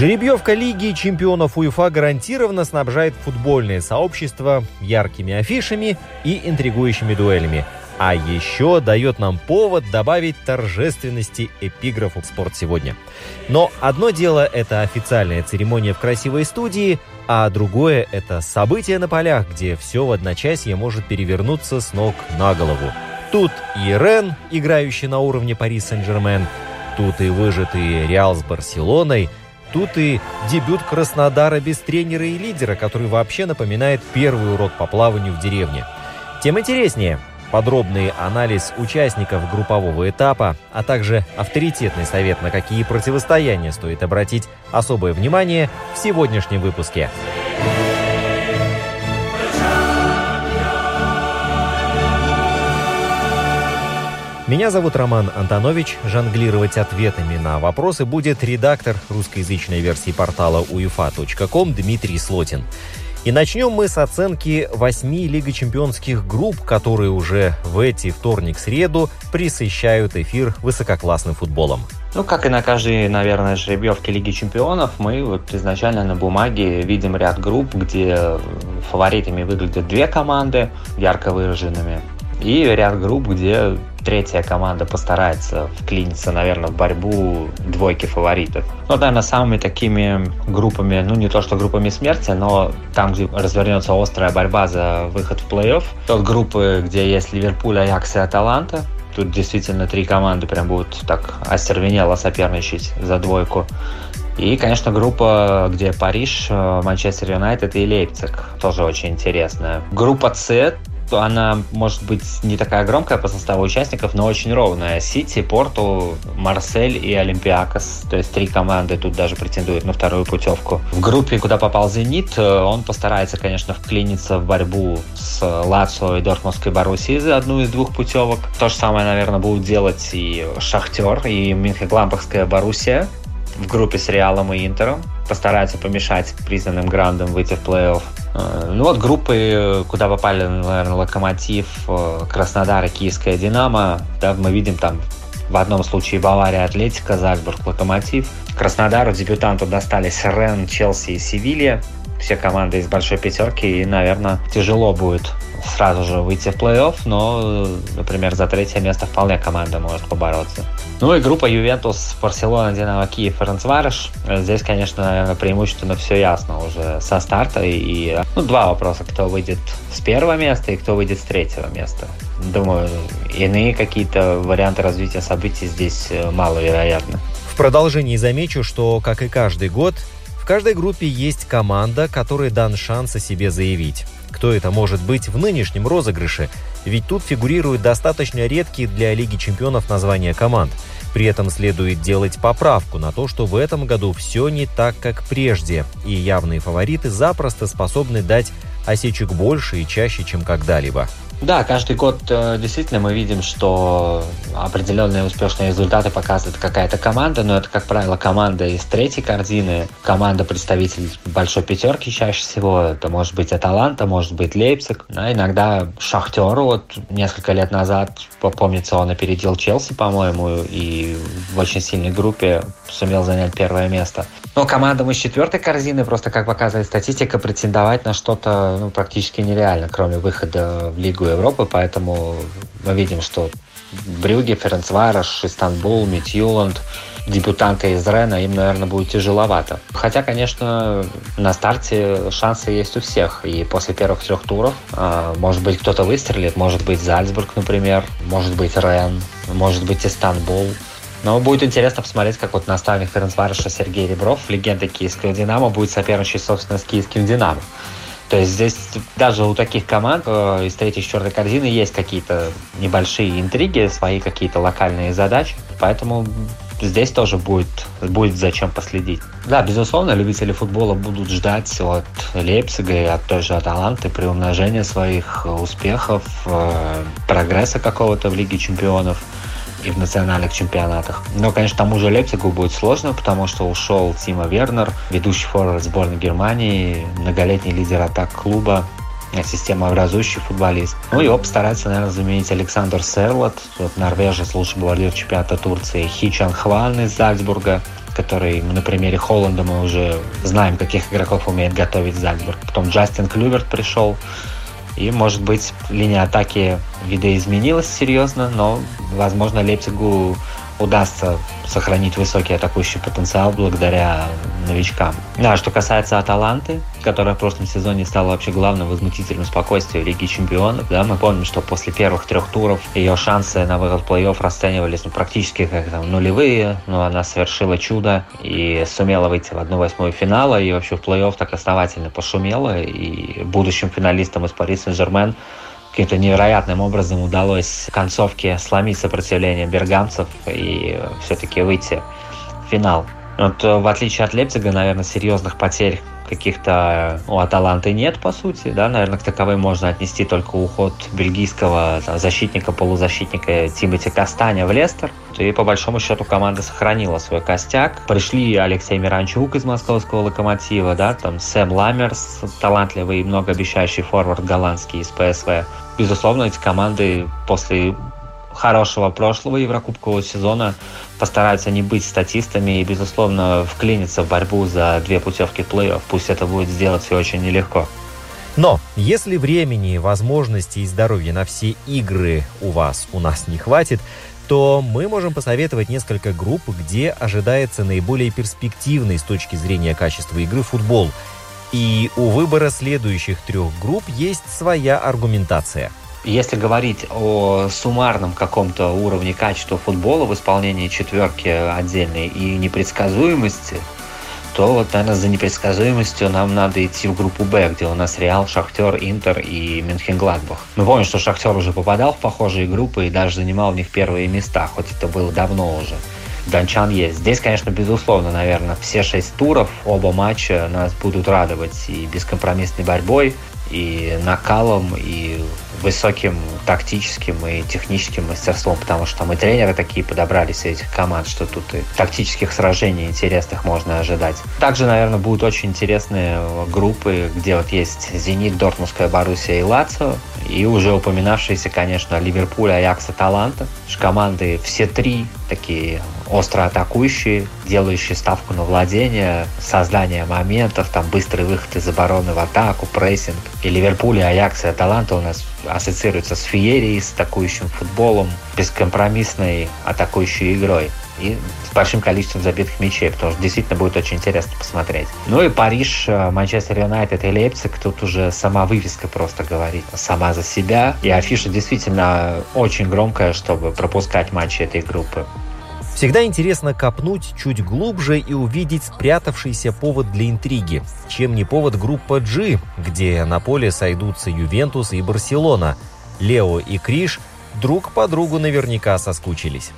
Жеребьевка Лиги чемпионов УЕФА гарантированно снабжает футбольное сообщество яркими афишами и интригующими дуэлями. А еще дает нам повод добавить торжественности эпиграфу «Спорт сегодня». Но одно дело – это официальная церемония в красивой студии, а другое – это событие на полях, где все в одночасье может перевернуться с ног на голову. Тут и Рен, играющий на уровне Пари Сен-Жермен, тут и выжатый Реал с Барселоной – Тут и дебют Краснодара без тренера и лидера, который вообще напоминает первый урок по плаванию в деревне. Тем интереснее подробный анализ участников группового этапа, а также авторитетный совет, на какие противостояния стоит обратить особое внимание в сегодняшнем выпуске. Меня зовут Роман Антонович. Жонглировать ответами на вопросы будет редактор русскоязычной версии портала uefa.com Дмитрий Слотин. И начнем мы с оценки восьми Лига чемпионских групп, которые уже в эти вторник-среду присыщают эфир высококлассным футболом. Ну, как и на каждой, наверное, жеребьевке Лиги Чемпионов, мы вот изначально на бумаге видим ряд групп, где фаворитами выглядят две команды ярко выраженными, и ряд групп, где третья команда постарается вклиниться, наверное, в борьбу двойки фаворитов. Ну, наверное, самыми такими группами, ну, не то что группами смерти, но там, где развернется острая борьба за выход в плей-офф. Тот группы, где есть Ливерпуль, Аякс и Аталанта. Тут действительно три команды прям будут так остервенело соперничать за двойку. И, конечно, группа, где Париж, Манчестер Юнайтед и Лейпциг. Тоже очень интересная. Группа С она может быть не такая громкая по составу участников, но очень ровная. Сити, Порту, Марсель и Олимпиакос. То есть три команды тут даже претендуют на вторую путевку. В группе, куда попал Зенит, э, он постарается, конечно, вклиниться в борьбу с Лацио и Дортмундской Боруссией за одну из двух путевок. То же самое, наверное, будут делать и Шахтер, и Мюнхен-Гламбахская Боруссия в группе с Реалом и Интером. Постараются помешать признанным грандам выйти в плей-офф. Э, ну вот группы, куда попали, наверное, Локомотив, э, Краснодар и Киевская Динамо, да, мы видим там в одном случае Бавария, Атлетика, Зальцбург, Локомотив. Краснодару дебютанту достались Рен, Челси и Севилья. Все команды из большой пятерки, и, наверное, тяжело будет сразу же выйти в плей-офф, но, например, за третье место вполне команда может побороться. Ну и группа Ювентус, Барселона, Динамо, Киев, Ференцвареш. Здесь, конечно, преимущественно все ясно уже со старта. И ну, два вопроса, кто выйдет с первого места и кто выйдет с третьего места. Думаю, иные какие-то варианты развития событий здесь э, маловероятны. В продолжении замечу, что, как и каждый год, в каждой группе есть команда, которой дан шанс о себе заявить. Кто это может быть в нынешнем розыгрыше? Ведь тут фигурируют достаточно редкие для Лиги чемпионов названия команд. При этом следует делать поправку на то, что в этом году все не так, как прежде, и явные фавориты запросто способны дать осечек больше и чаще, чем когда-либо. Да, каждый год э, действительно мы видим, что определенные успешные результаты показывает какая-то команда, но это, как правило, команда из третьей корзины, команда представитель большой пятерки чаще всего, это может быть Аталанта, может быть Лейпциг, а иногда Шахтер, вот несколько лет назад, помнится, он опередил Челси, по-моему, и в очень сильной группе сумел занять первое место. Но командам из четвертой корзины, просто как показывает статистика, претендовать на что-то ну, практически нереально, кроме выхода в Лигу Европы, поэтому мы видим, что Брюге, Ференцвараш, Истанбул, Митюланд, дебютанты из Рена, им, наверное, будет тяжеловато. Хотя, конечно, на старте шансы есть у всех. И после первых трех туров, а, может быть, кто-то выстрелит, может быть, Зальцбург, например, может быть, Рен, может быть, Истанбул. Но будет интересно посмотреть, как вот наставник Ференцвареша Сергей Ребров, легенда киевского «Динамо», будет соперничать, собственно, с киевским «Динамо». То есть здесь даже у таких команд э, из третьей четвертой корзины есть какие-то небольшие интриги, свои какие-то локальные задачи. Поэтому здесь тоже будет, будет зачем последить. Да, безусловно, любители футбола будут ждать от Лейпцига и от той же Аталанты приумножения своих успехов, э, прогресса какого-то в Лиге чемпионов и в национальных чемпионатах. Но, конечно, тому же Лейпцигу будет сложно, потому что ушел Тима Вернер, ведущий форвард сборной Германии, многолетний лидер атак клуба, системообразующий футболист. Ну, его постарается, наверное, заменить Александр Серлот, вот норвежец, лучший бомбардир чемпионата Турции, Хичан Хван из Зальцбурга, который на примере Холланда мы уже знаем, каких игроков умеет готовить Зальцбург. Потом Джастин Клюверт пришел, и, может быть, линия атаки видоизменилась серьезно, но, возможно, Лейпцигу удастся сохранить высокий атакующий потенциал благодаря новичкам. Да, что касается Аталанты, которая в прошлом сезоне стала вообще главным возмутителем спокойствия Лиги Чемпионов, да, мы помним, что после первых трех туров ее шансы на выход в плей-офф расценивались ну, практически как там, нулевые, но она совершила чудо и сумела выйти в одну восьмую финала, и вообще в плей-офф так основательно пошумела, и будущим финалистам из Пари Сен-Жермен каким-то невероятным образом удалось в концовке сломить сопротивление бергамцев и все-таки выйти в финал. Вот, э, в отличие от Лейпцига, наверное, серьезных потерь каких-то у Аталанты нет, по сути, да, наверное, к таковой можно отнести только уход бельгийского защитника-полузащитника Тимоти Кастаня в Лестер. И по большому счету команда сохранила свой костяк. Пришли Алексей Миранчук из московского локомотива, да, там Сэм Ламерс, талантливый и многообещающий форвард голландский из ПСВ. Безусловно, эти команды после хорошего прошлого Еврокубкового сезона постараются не быть статистами и, безусловно, вклиниться в борьбу за две путевки плей-офф. Пусть это будет сделать все очень нелегко. Но если времени, возможностей и здоровья на все игры у вас, у нас не хватит, то мы можем посоветовать несколько групп, где ожидается наиболее перспективный с точки зрения качества игры футбол. И у выбора следующих трех групп есть своя аргументация – если говорить о суммарном каком-то уровне качества футбола в исполнении четверки отдельной и непредсказуемости, то вот, наверное, за непредсказуемостью нам надо идти в группу Б, где у нас Реал, Шахтер, Интер и Мюнхен-Гладбах. Мы помним, что Шахтер уже попадал в похожие группы и даже занимал в них первые места, хоть это было давно уже. Дончан есть. Здесь, конечно, безусловно, наверное, все шесть туров, оба матча нас будут радовать и бескомпромиссной борьбой, и накалом, и высоким тактическим и техническим мастерством, потому что мы тренеры такие подобрались этих команд, что тут и тактических сражений интересных можно ожидать. Также, наверное, будут очень интересные группы, где вот есть Зенит, Дортмундская Боруссия и Лацио, и уже упоминавшиеся, конечно, Ливерпуль, Аякс и Таланта. Команды все три такие остро атакующие, делающие ставку на владение, создание моментов, там быстрый выход из обороны в атаку, прессинг. И Ливерпуль, и Аякс, и Аталанта у нас ассоциируются с феерией, с атакующим футболом, бескомпромиссной атакующей игрой и с большим количеством забитых мячей, потому что действительно будет очень интересно посмотреть. Ну и Париж, э, Манчестер Юнайтед и Лейпциг, тут уже сама вывеска просто говорит сама за себя. И афиша действительно очень громкая, чтобы пропускать матчи этой группы. Всегда интересно копнуть чуть глубже и увидеть спрятавшийся повод для интриги. Чем не повод группа G, где на поле сойдутся Ювентус и Барселона. Лео и Криш друг по другу наверняка соскучились.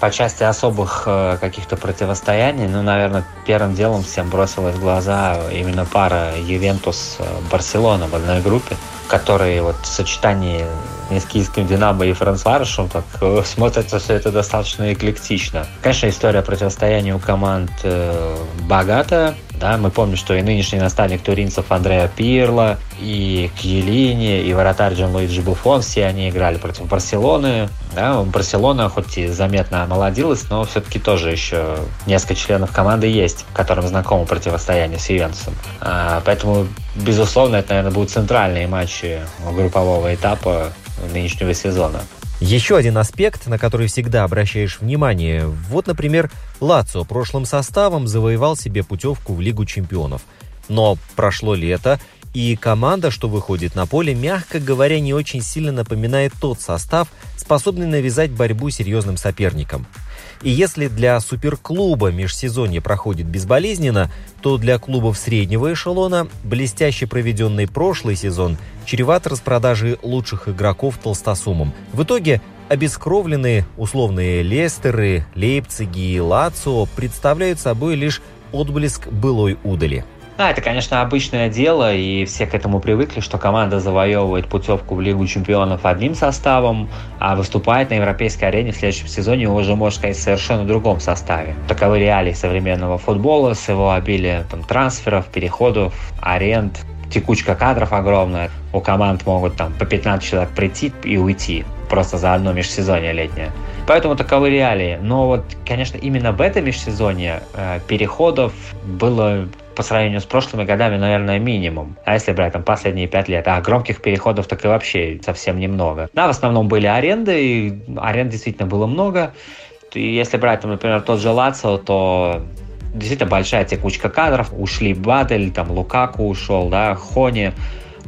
По части особых э, каких-то противостояний, ну, наверное, первым делом всем бросилась в глаза именно пара Ювентус-Барселона в одной группе, которые вот в сочетании с киевским Динамо и Францварышем, так э, смотрится все это достаточно эклектично. Конечно, история противостояния у команд э, богатая, да, мы помним, что и нынешний наставник туринцев Андреа Пирло, и Кьелини, и вратарь Джон Луиджи Буфон, все они играли против Барселоны. Да, Барселона хоть и заметно омолодилась, но все-таки тоже еще несколько членов команды есть, которым знакомо противостояние с Ювентусом. А, поэтому, безусловно, это, наверное, будут центральные матчи группового этапа нынешнего сезона. Еще один аспект, на который всегда обращаешь внимание. Вот, например, Лацо прошлым составом завоевал себе путевку в Лигу чемпионов. Но прошло лето, и команда, что выходит на поле, мягко говоря, не очень сильно напоминает тот состав, способный навязать борьбу серьезным соперникам. И если для суперклуба межсезонье проходит безболезненно, то для клубов среднего эшелона блестяще проведенный прошлый сезон чреват распродажей лучших игроков толстосумом. В итоге обескровленные условные Лестеры, Лейпциги и Лацио представляют собой лишь отблеск былой удали. Да, это, конечно, обычное дело, и все к этому привыкли, что команда завоевывает путевку в Лигу чемпионов одним составом, а выступает на европейской арене в следующем сезоне уже, можно сказать, в совершенно другом составе. Таковы реалии современного футбола с его обилием там, трансферов, переходов, аренд, текучка кадров огромная. У команд могут там по 15 человек прийти и уйти просто за одно межсезонье летнее. Поэтому таковы реалии. Но вот, конечно, именно в этом межсезонье э, переходов было по сравнению с прошлыми годами, наверное, минимум. А если брать там последние пять лет, а громких переходов так и вообще совсем немного. Да, в основном были аренды, и аренд действительно было много. И если брать, там, например, тот же Лацио, то действительно большая текучка кадров. Ушли Бадель, там Лукаку ушел, да, Хони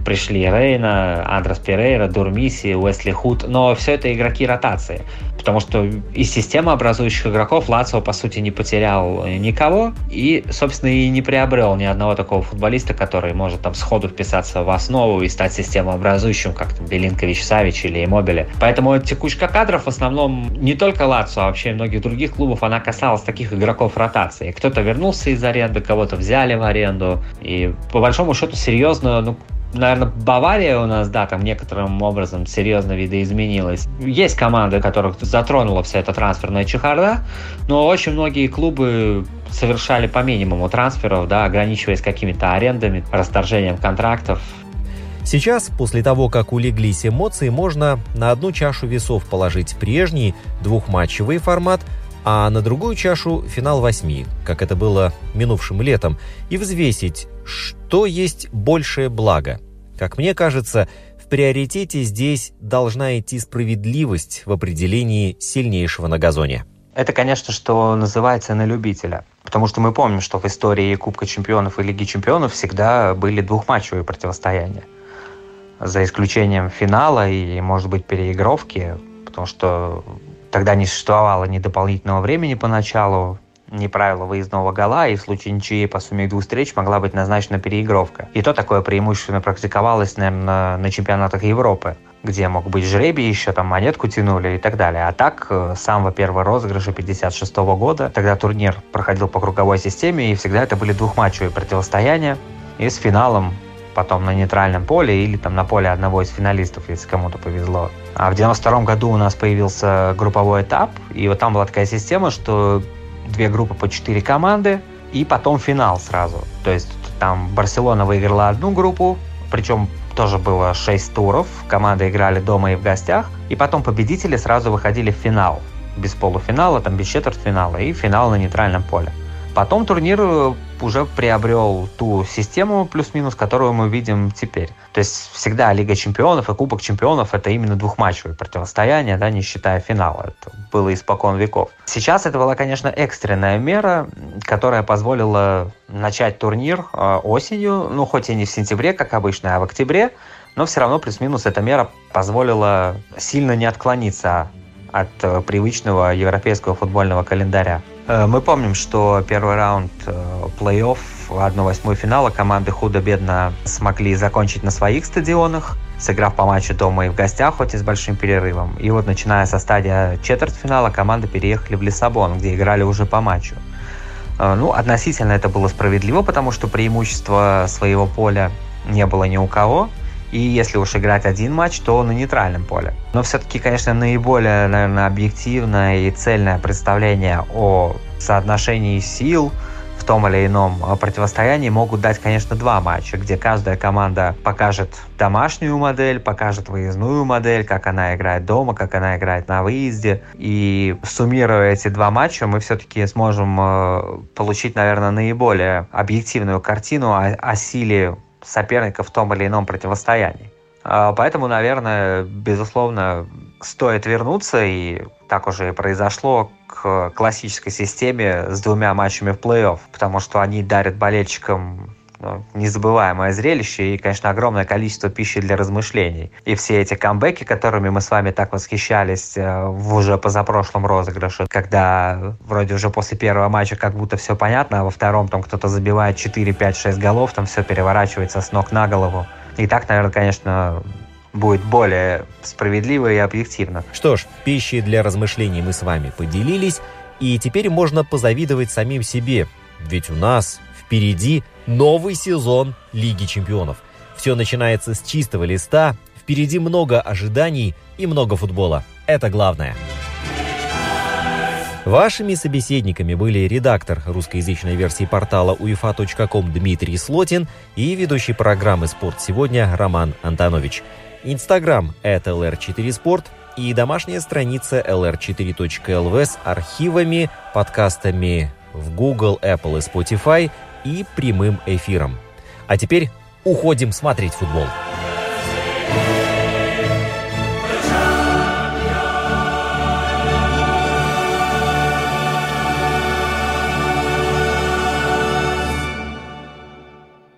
пришли Рейна, Андрес Перейра, Дурмиси, Уэсли Худ, но все это игроки ротации, потому что из системы образующих игроков Лацио, по сути, не потерял никого и, собственно, и не приобрел ни одного такого футболиста, который может там сходу вписаться в основу и стать системообразующим, как там Белинкович, Савич или Иммобили. Поэтому текучка кадров в основном не только Лацио, а вообще и многих других клубов, она касалась таких игроков ротации. Кто-то вернулся из аренды, кого-то взяли в аренду. И по большому счету серьезно, ну, наверное, Бавария у нас, да, там некоторым образом серьезно видоизменилась. Есть команды, которых затронула вся эта трансферная чехарда, но очень многие клубы совершали по минимуму трансферов, да, ограничиваясь какими-то арендами, расторжением контрактов. Сейчас, после того, как улеглись эмоции, можно на одну чашу весов положить прежний двухматчевый формат, а на другую чашу финал восьми, как это было минувшим летом, и взвесить, что есть большее благо? Как мне кажется, в приоритете здесь должна идти справедливость в определении сильнейшего на газоне. Это, конечно, что называется на любителя. Потому что мы помним, что в истории Кубка чемпионов и Лиги чемпионов всегда были двухматчевые противостояния. За исключением финала и, может быть, переигровки, потому что тогда не существовало ни дополнительного времени поначалу, не правило выездного гола, и в случае ничьей по сумме двух встреч могла быть назначена переигровка. И то такое преимущественно практиковалось, наверное, на, на чемпионатах Европы где мог быть жребий, еще там монетку тянули и так далее. А так, с э, самого первого розыгрыша 56 -го года, тогда турнир проходил по круговой системе, и всегда это были двухматчевые противостояния, и с финалом потом на нейтральном поле или там на поле одного из финалистов, если кому-то повезло. А в 92 году у нас появился групповой этап, и вот там была такая система, что две группы по четыре команды, и потом финал сразу. То есть там Барселона выиграла одну группу, причем тоже было 6 туров, команды играли дома и в гостях, и потом победители сразу выходили в финал. Без полуфинала, там без четвертьфинала и финал на нейтральном поле. Потом турнир э, уже приобрел ту систему плюс-минус, которую мы видим теперь. То есть всегда Лига чемпионов и Кубок чемпионов это именно двухматчевые противостояния, да, не считая финала. Это было испокон веков. Сейчас это была, конечно, экстренная мера, которая позволила начать турнир э, осенью, ну хоть и не в сентябре, как обычно, а в октябре, но все равно плюс-минус эта мера позволила сильно не отклониться от э, привычного европейского футбольного календаря. Э, мы помним, что первый раунд э, плей-офф 1-8 финала команды худо-бедно смогли закончить на своих стадионах, сыграв по матчу дома и в гостях, хоть и с большим перерывом. И вот начиная со стадии четвертьфинала команды переехали в Лиссабон, где играли уже по матчу. Э, ну, относительно это было справедливо, потому что преимущества своего поля не было ни у кого – и если уж играть один матч, то на нейтральном поле. Но все-таки, конечно, наиболее, наверное, объективное и цельное представление о соотношении сил в том или ином противостоянии могут дать, конечно, два матча, где каждая команда покажет домашнюю модель, покажет выездную модель, как она играет дома, как она играет на выезде. И суммируя эти два матча, мы все-таки сможем э, получить, наверное, наиболее объективную картину о, о силе соперника в том или ином противостоянии. А, поэтому, наверное, безусловно, стоит вернуться, и так уже и произошло, к классической системе с двумя матчами в плей-офф, потому что они дарят болельщикам ну, незабываемое зрелище и, конечно, огромное количество пищи для размышлений. И все эти камбэки, которыми мы с вами так восхищались э, в уже позапрошлом розыгрыше, когда вроде уже после первого матча как будто все понятно, а во втором там кто-то забивает 4, 5, 6 голов, там все переворачивается с ног на голову. И так, наверное, конечно, будет более справедливо и объективно. Что ж, пищей для размышлений мы с вами поделились, и теперь можно позавидовать самим себе, ведь у нас впереди новый сезон Лиги чемпионов. Все начинается с чистого листа, впереди много ожиданий и много футбола. Это главное. Вашими собеседниками были редактор русскоязычной версии портала uefa.com Дмитрий Слотин и ведущий программы «Спорт сегодня» Роман Антонович. Инстаграм – это LR4Sport и домашняя страница lr4.lv с архивами, подкастами в Google, Apple и Spotify – и прямым эфиром. А теперь уходим смотреть футбол.